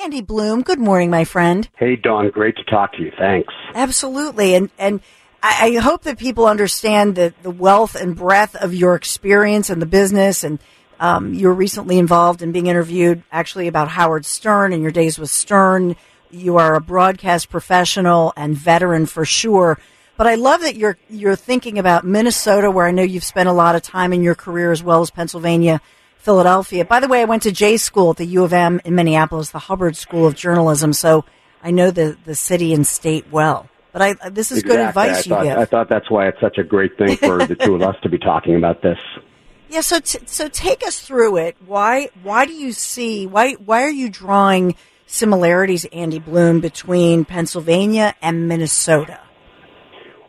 Andy Bloom, good morning, my friend. Hey, Dawn, great to talk to you. Thanks. Absolutely. And, and I, I hope that people understand the, the wealth and breadth of your experience and the business. And um, you were recently involved in being interviewed actually about Howard Stern and your days with Stern. You are a broadcast professional and veteran for sure. But I love that you're, you're thinking about Minnesota, where I know you've spent a lot of time in your career as well as Pennsylvania Philadelphia. By the way, I went to J school at the U of M in Minneapolis, the Hubbard School of Journalism, so I know the, the city and state well. But I, this is exactly. good advice I you thought, give. I thought that's why it's such a great thing for the two of us to be talking about this. Yeah, so t- so take us through it. Why why do you see why why are you drawing similarities, Andy Bloom, between Pennsylvania and Minnesota?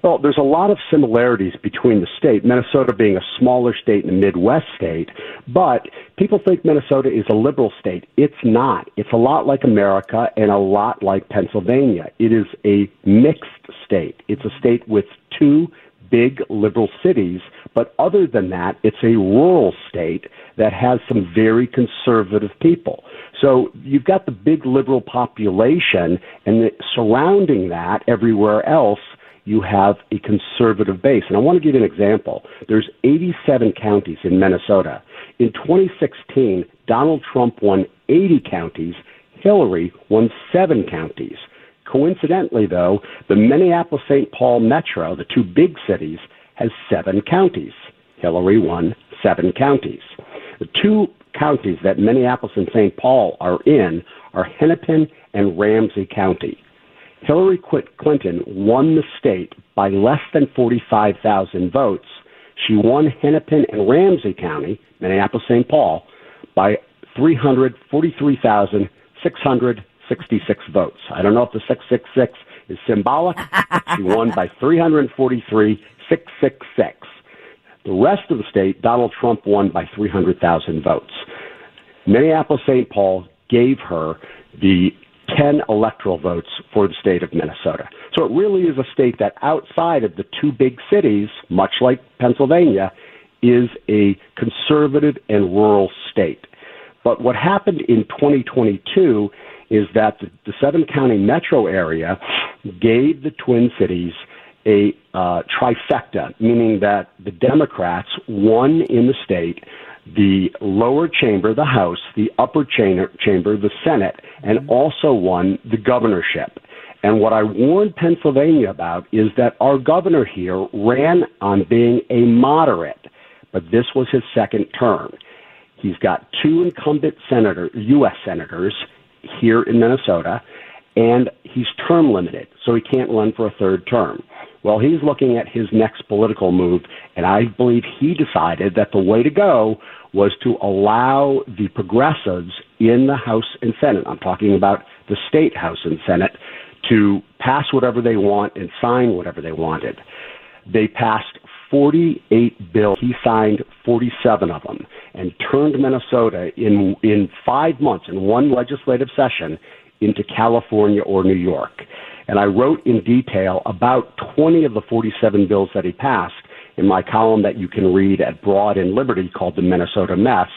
Well, there's a lot of similarities between the state, Minnesota being a smaller state and a Midwest state, but people think Minnesota is a liberal state. It's not. It's a lot like America and a lot like Pennsylvania. It is a mixed state. It's a state with two big liberal cities, but other than that, it's a rural state that has some very conservative people. So you've got the big liberal population, and the, surrounding that, everywhere else, you have a conservative base. And I want to give you an example. There's 87 counties in Minnesota. In 2016, Donald Trump won 80 counties. Hillary won seven counties. Coincidentally, though, the Minneapolis St. Paul metro, the two big cities, has seven counties. Hillary won seven counties. The two counties that Minneapolis and St. Paul are in are Hennepin and Ramsey County. Hillary Clinton won the state by less than 45,000 votes. She won Hennepin and Ramsey County, Minneapolis St. Paul, by 343,666 votes. I don't know if the 666 is symbolic. she won by 343,666. The rest of the state, Donald Trump won by 300,000 votes. Minneapolis St. Paul gave her the 10 electoral votes for the state of Minnesota. So it really is a state that outside of the two big cities, much like Pennsylvania, is a conservative and rural state. But what happened in 2022 is that the, the seven county metro area gave the Twin Cities a uh, trifecta, meaning that the Democrats won in the state the lower chamber, the House, the upper chamber, chamber, the Senate, and mm-hmm. also won the governorship. And what I warned Pennsylvania about is that our governor here ran on being a moderate, but this was his second term. He's got two incumbent senator, U.S. senators here in Minnesota, and he's term limited, so he can't run for a third term. Well, he's looking at his next political move, and I believe he decided that the way to go was to allow the progressives in the House and Senate, I'm talking about the state House and Senate, to pass whatever they want and sign whatever they wanted. They passed 48 bills. He signed 47 of them and turned Minnesota in, in five months, in one legislative session, into California or New York. And I wrote in detail about 20 of the 47 bills that he passed in my column that you can read at Broad and Liberty called The Minnesota Mess.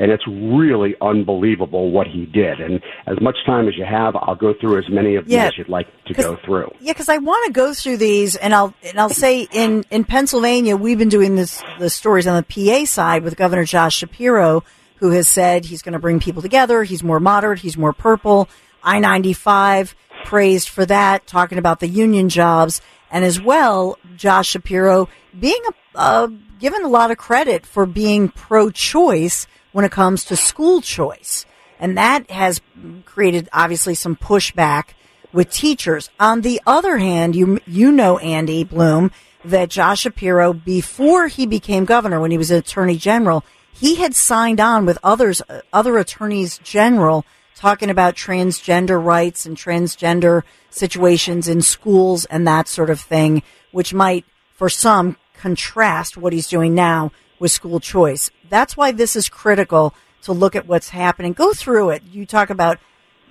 And it's really unbelievable what he did. And as much time as you have, I'll go through as many of them Yeah, as you'd like to go through. Yeah, because I want to go through these, and I'll and I'll say in in Pennsylvania, we've been doing this the stories on the PA side with Governor Josh Shapiro, who has said he's going to bring people together. He's more moderate. He's more purple. I 95 praised for that, talking about the union jobs. And as well, Josh Shapiro being a, uh, given a lot of credit for being pro choice when it comes to school choice. And that has created obviously some pushback with teachers. On the other hand, you, you know, Andy Bloom, that Josh Shapiro, before he became governor, when he was attorney general, he had signed on with others, other attorneys general talking about transgender rights and transgender situations in schools and that sort of thing, which might, for some, contrast what he's doing now with school choice. That's why this is critical to look at what's happening. Go through it. You talk about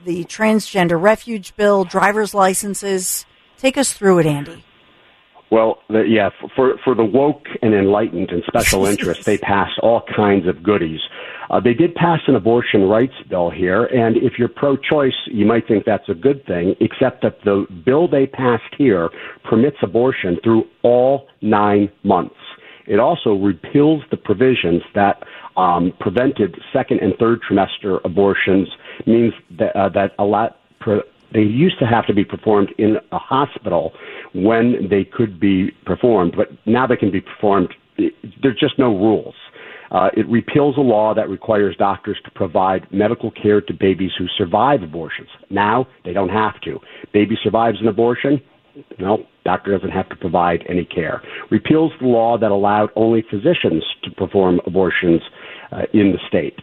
the transgender refuge bill, driver's licenses. Take us through it, Andy. Well, the, yeah, for for the woke and enlightened and special interests, they passed all kinds of goodies. Uh, they did pass an abortion rights bill here, and if you're pro-choice, you might think that's a good thing. Except that the bill they passed here permits abortion through all nine months. It also repeals the provisions that um, prevented second and third trimester abortions. Means that uh, that a lot. Pre- they used to have to be performed in a hospital when they could be performed, but now they can be performed. There's just no rules. Uh, it repeals a law that requires doctors to provide medical care to babies who survive abortions. Now they don't have to. Baby survives an abortion, no, doctor doesn't have to provide any care. Repeals the law that allowed only physicians to perform abortions uh, in the state.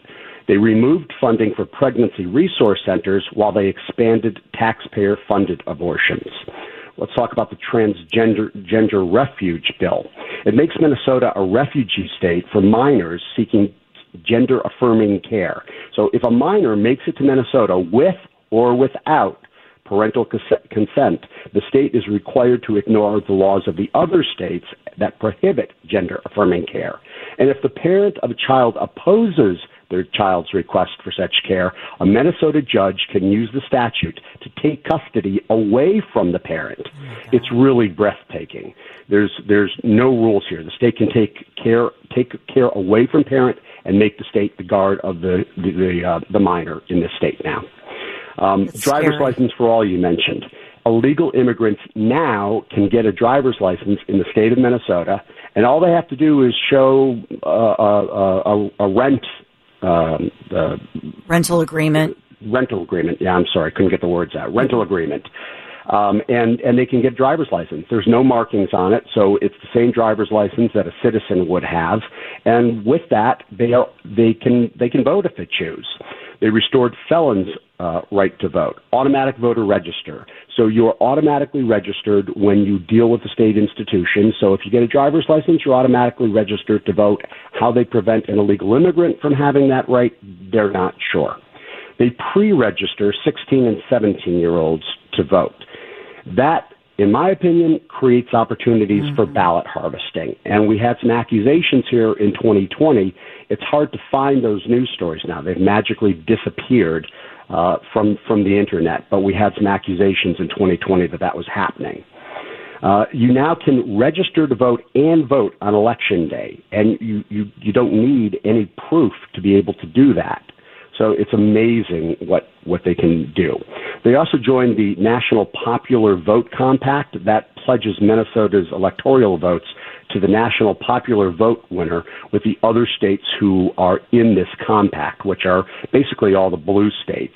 They removed funding for pregnancy resource centers while they expanded taxpayer funded abortions. Let's talk about the transgender gender refuge bill. It makes Minnesota a refugee state for minors seeking gender affirming care. So if a minor makes it to Minnesota with or without parental consent, the state is required to ignore the laws of the other states that prohibit gender affirming care. And if the parent of a child opposes their child's request for such care, a Minnesota judge can use the statute to take custody away from the parent. It's really breathtaking. There's there's no rules here. The state can take care take care away from parent and make the state the guard of the the the, uh, the minor in this state now. Um, driver's scary. license for all you mentioned. Illegal immigrants now can get a driver's license in the state of Minnesota, and all they have to do is show uh, a, a, a rent um, uh, Rental agreement. rental agreement. Yeah, I'm sorry, couldn't get the words out. Rental agreement. Um, and and they can get driver's license. There's no markings on it, so it's the same driver's license that a citizen would have. And with that, they are, they can they can vote if they choose. They restored felons' uh, right to vote, automatic voter register. So you're automatically registered when you deal with the state institution. So if you get a driver's license, you're automatically registered to vote. How they prevent an illegal immigrant from having that right, they're not sure. They pre-register 16 and 17 year olds to vote. That, in my opinion, creates opportunities for ballot harvesting. And we had some accusations here in 2020. It's hard to find those news stories now. They've magically disappeared uh, from from the internet. But we had some accusations in 2020 that that was happening. Uh, you now can register to vote and vote on election day, and you, you, you don't need any proof to be able to do that. So it's amazing what, what they can do. They also joined the National Popular Vote Compact that pledges Minnesota's electoral votes to the National Popular Vote winner with the other states who are in this compact, which are basically all the blue states.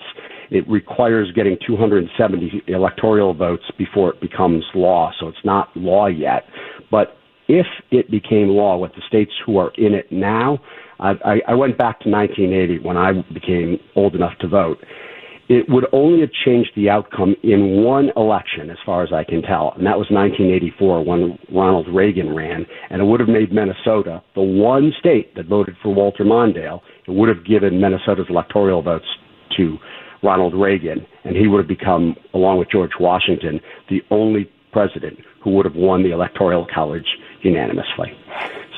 It requires getting 270 electoral votes before it becomes law, so it's not law yet. But if it became law with the states who are in it now, I, I, went back to 1980 when I became old enough to vote. It would only have changed the outcome in one election, as far as I can tell, and that was 1984 when Ronald Reagan ran, and it would have made Minnesota the one state that voted for Walter Mondale. It would have given Minnesota's electoral votes to Ronald Reagan, and he would have become, along with George Washington, the only president who would have won the Electoral College unanimously.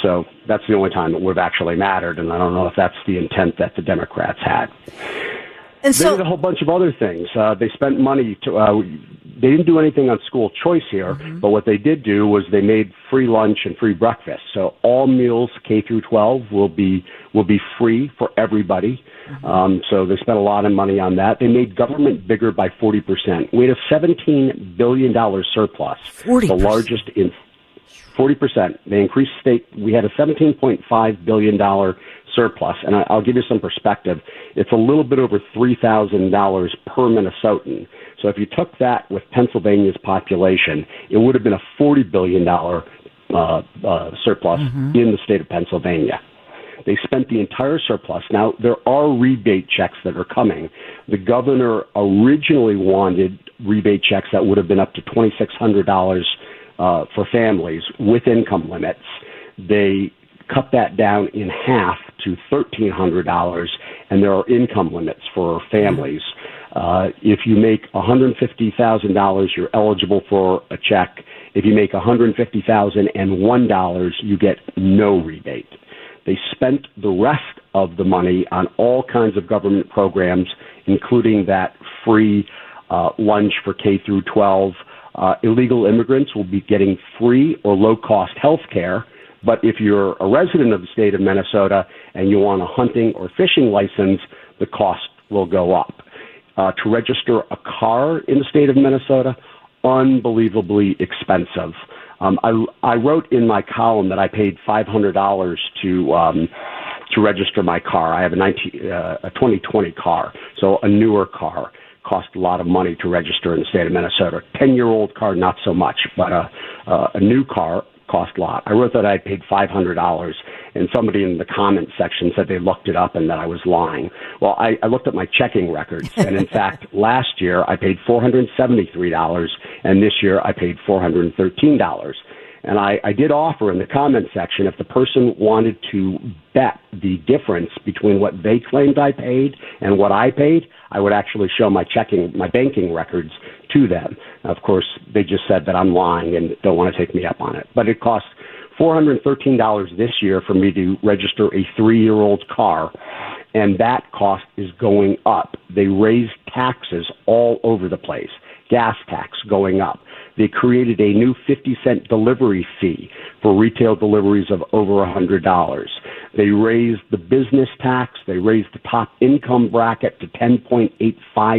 So that's the only time it would have actually mattered, and I don't know if that's the intent that the Democrats had. And They did a whole bunch of other things. Uh, they spent money to. Uh, they didn't do anything on school choice here, mm-hmm. but what they did do was they made free lunch and free breakfast. So all meals K through 12 will be will be free for everybody. Mm-hmm. Um, so they spent a lot of money on that. They made government bigger by 40 percent. We had a 17 billion dollar surplus, 40%. the largest in 40 percent. They increased state. We had a 17.5 billion dollar surplus. And I, will give you some perspective. It's a little bit over $3,000 per Minnesotan. So if you took that with Pennsylvania's population, it would have been a $40 billion uh, uh, surplus mm-hmm. in the state of Pennsylvania. They spent the entire surplus. Now, there are rebate checks that are coming. The governor originally wanted rebate checks that would have been up to $2,600 uh, for families with income limits. They cut that down in half to $1,300, and there are income limits for families. Uh, if you make $150,000, you're eligible for a check. If you make $150,001, you get no rebate. They spent the rest of the money on all kinds of government programs, including that free uh, lunch for K through 12. Uh, illegal immigrants will be getting free or low cost health care but if you're a resident of the state of Minnesota and you want a hunting or fishing license, the cost will go up. Uh, to register a car in the state of Minnesota, unbelievably expensive. Um, I, I wrote in my column that I paid $500 to um, to register my car. I have a, 19, uh, a 2020 car, so a newer car cost a lot of money to register in the state of Minnesota. Ten year old car, not so much, but a, uh, a new car, cost a lot. I wrote that I paid five hundred dollars, and somebody in the comments section said they looked it up and that I was lying. Well, I, I looked at my checking records, and in fact, last year I paid four hundred seventy three dollars, and this year I paid four hundred thirteen dollars. And I, I did offer in the comment section if the person wanted to bet the difference between what they claimed I paid and what I paid, I would actually show my checking, my banking records to them. Of course, they just said that I'm lying and don't want to take me up on it. But it costs $413 this year for me to register a three year old car, and that cost is going up. They raise taxes all over the place, gas tax going up. They created a new 50 cent delivery fee for retail deliveries of over $100. They raised the business tax. They raised the top income bracket to 10.85%,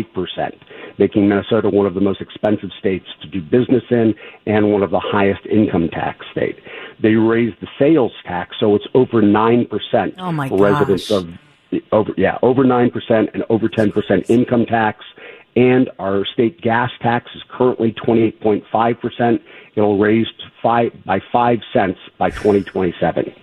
making Minnesota one of the most expensive states to do business in and one of the highest income tax state. They raised the sales tax, so it's over 9% oh my for residents gosh. of over yeah over 9% and over 10% income tax and our state gas tax is currently 28.5%. It'll raise five, by 5 cents by 2027.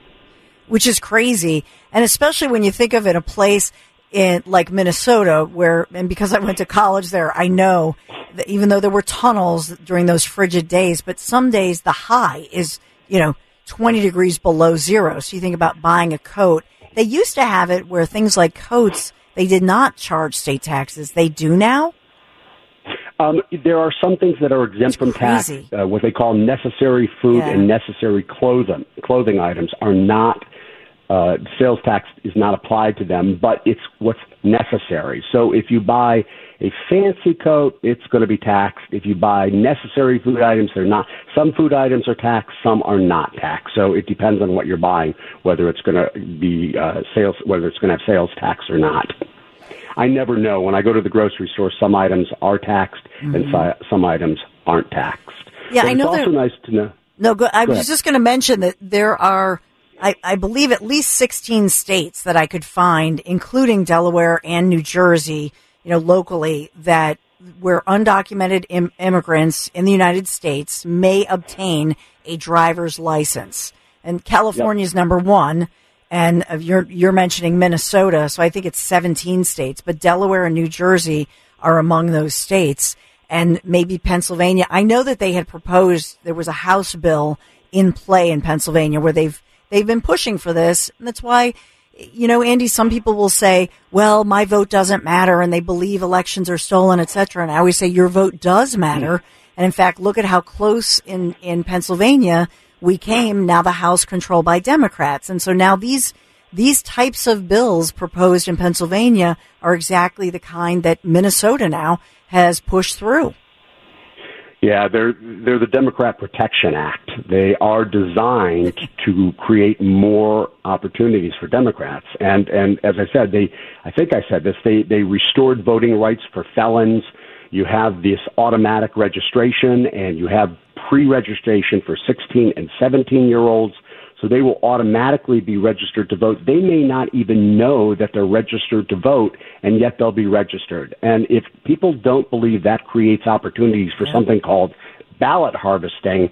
Which is crazy. And especially when you think of it, a place in like Minnesota where, and because I went to college there, I know that even though there were tunnels during those frigid days, but some days the high is, you know, 20 degrees below zero. So you think about buying a coat. They used to have it where things like coats, they did not charge state taxes. They do now. Um, there are some things that are exempt from tax. Uh, what they call necessary food yeah. and necessary clothing clothing items are not. Uh, sales tax is not applied to them, but it's what's necessary. So if you buy a fancy coat, it's going to be taxed. If you buy necessary food items, they're not. Some food items are taxed, some are not taxed. So it depends on what you're buying, whether it's going to be uh, sales, whether it's going to have sales tax or not. I never know. When I go to the grocery store, some items are taxed mm-hmm. and si- some items aren't taxed. Yeah, but I know. It's also nice to know. No, go, I go was ahead. just going to mention that there are, I, I, believe, at least 16 states that I could find, including Delaware and New Jersey, you know, locally, that where undocumented Im- immigrants in the United States may obtain a driver's license. And California is yep. number one and you're you're mentioning Minnesota, so I think it's 17 states, but Delaware and New Jersey are among those states, and maybe Pennsylvania. I know that they had proposed there was a House bill in play in Pennsylvania where they've they've been pushing for this, and that's why. You know, Andy, some people will say, well, my vote doesn't matter and they believe elections are stolen, etc. And I always say your vote does matter. Hmm. And in fact, look at how close in, in Pennsylvania we came now the House controlled by Democrats. And so now these, these types of bills proposed in Pennsylvania are exactly the kind that Minnesota now has pushed through. Yeah, they're they're the Democrat Protection Act. They are designed to create more opportunities for Democrats. And and as I said, they I think I said this, they they restored voting rights for felons. You have this automatic registration and you have pre-registration for 16 and 17 year olds. So they will automatically be registered to vote. They may not even know that they're registered to vote, and yet they'll be registered. And if people don't believe that creates opportunities for yeah. something called ballot harvesting,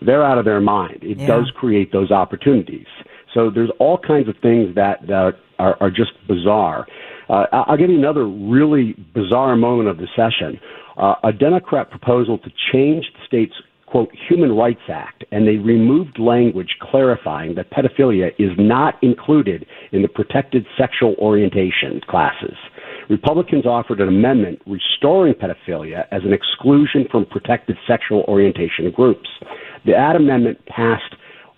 they're out of their mind. It yeah. does create those opportunities. So there's all kinds of things that, that are, are just bizarre. Uh, I'll give you another really bizarre moment of the session. Uh, a Democrat proposal to change the state's quote, Human Rights Act, and they removed language clarifying that pedophilia is not included in the protected sexual orientation classes. Republicans offered an amendment restoring pedophilia as an exclusion from protected sexual orientation groups. The ad amendment passed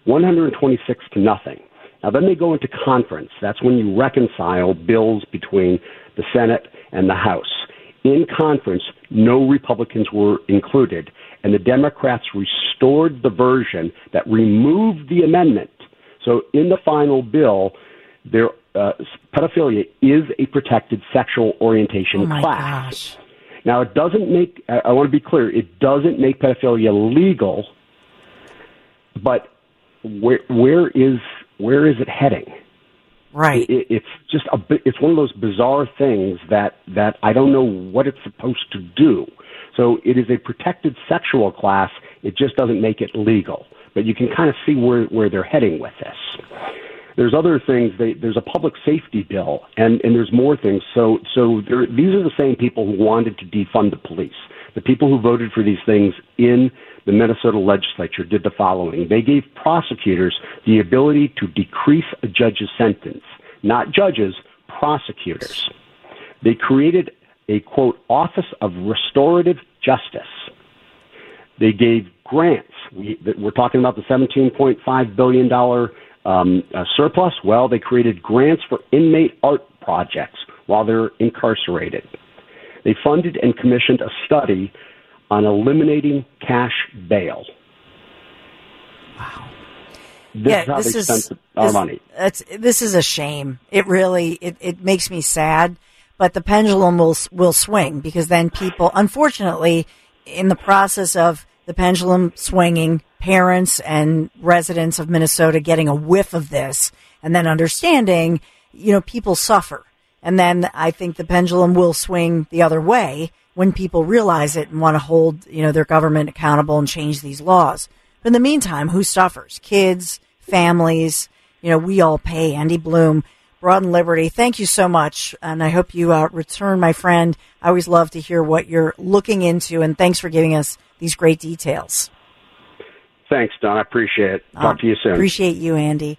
126 to nothing. Now, then they go into conference. That's when you reconcile bills between the Senate and the House. In conference, no Republicans were included, and the Democrats restored the version that removed the amendment. So in the final bill, there, uh, pedophilia is a protected sexual orientation oh class. Gosh. Now, it doesn't make, I, I want to be clear, it doesn't make pedophilia legal, but where, where is, where is it heading? Right. It, it's just a, it's one of those bizarre things that, that I don't know what it's supposed to do. So it is a protected sexual class. It just doesn't make it legal. But you can kind of see where, where they're heading with this. There's other things. They, there's a public safety bill, and, and there's more things. So, so there, these are the same people who wanted to defund the police. The people who voted for these things in the Minnesota legislature did the following. They gave prosecutors the ability to decrease a judge's sentence, not judges, prosecutors. They created a quote office of restorative justice. They gave grants. We, are talking about the 17.5 billion dollar um, uh, surplus. Well, they created grants for inmate art projects while they're incarcerated. They funded and commissioned a study on eliminating cash bail. Wow. This yeah, is how this they is, spent our this, money. this is a shame. It really it, it makes me sad but the pendulum will will swing because then people, unfortunately, in the process of the pendulum swinging, parents and residents of Minnesota getting a whiff of this and then understanding, you know, people suffer. And then I think the pendulum will swing the other way when people realize it and want to hold, you know, their government accountable and change these laws. But in the meantime, who suffers? Kids, families, you know, we all pay. Andy Bloom Broad and Liberty. Thank you so much, and I hope you uh, return, my friend. I always love to hear what you're looking into, and thanks for giving us these great details. Thanks, Dawn. I appreciate it. Talk um, to you soon. Appreciate you, Andy.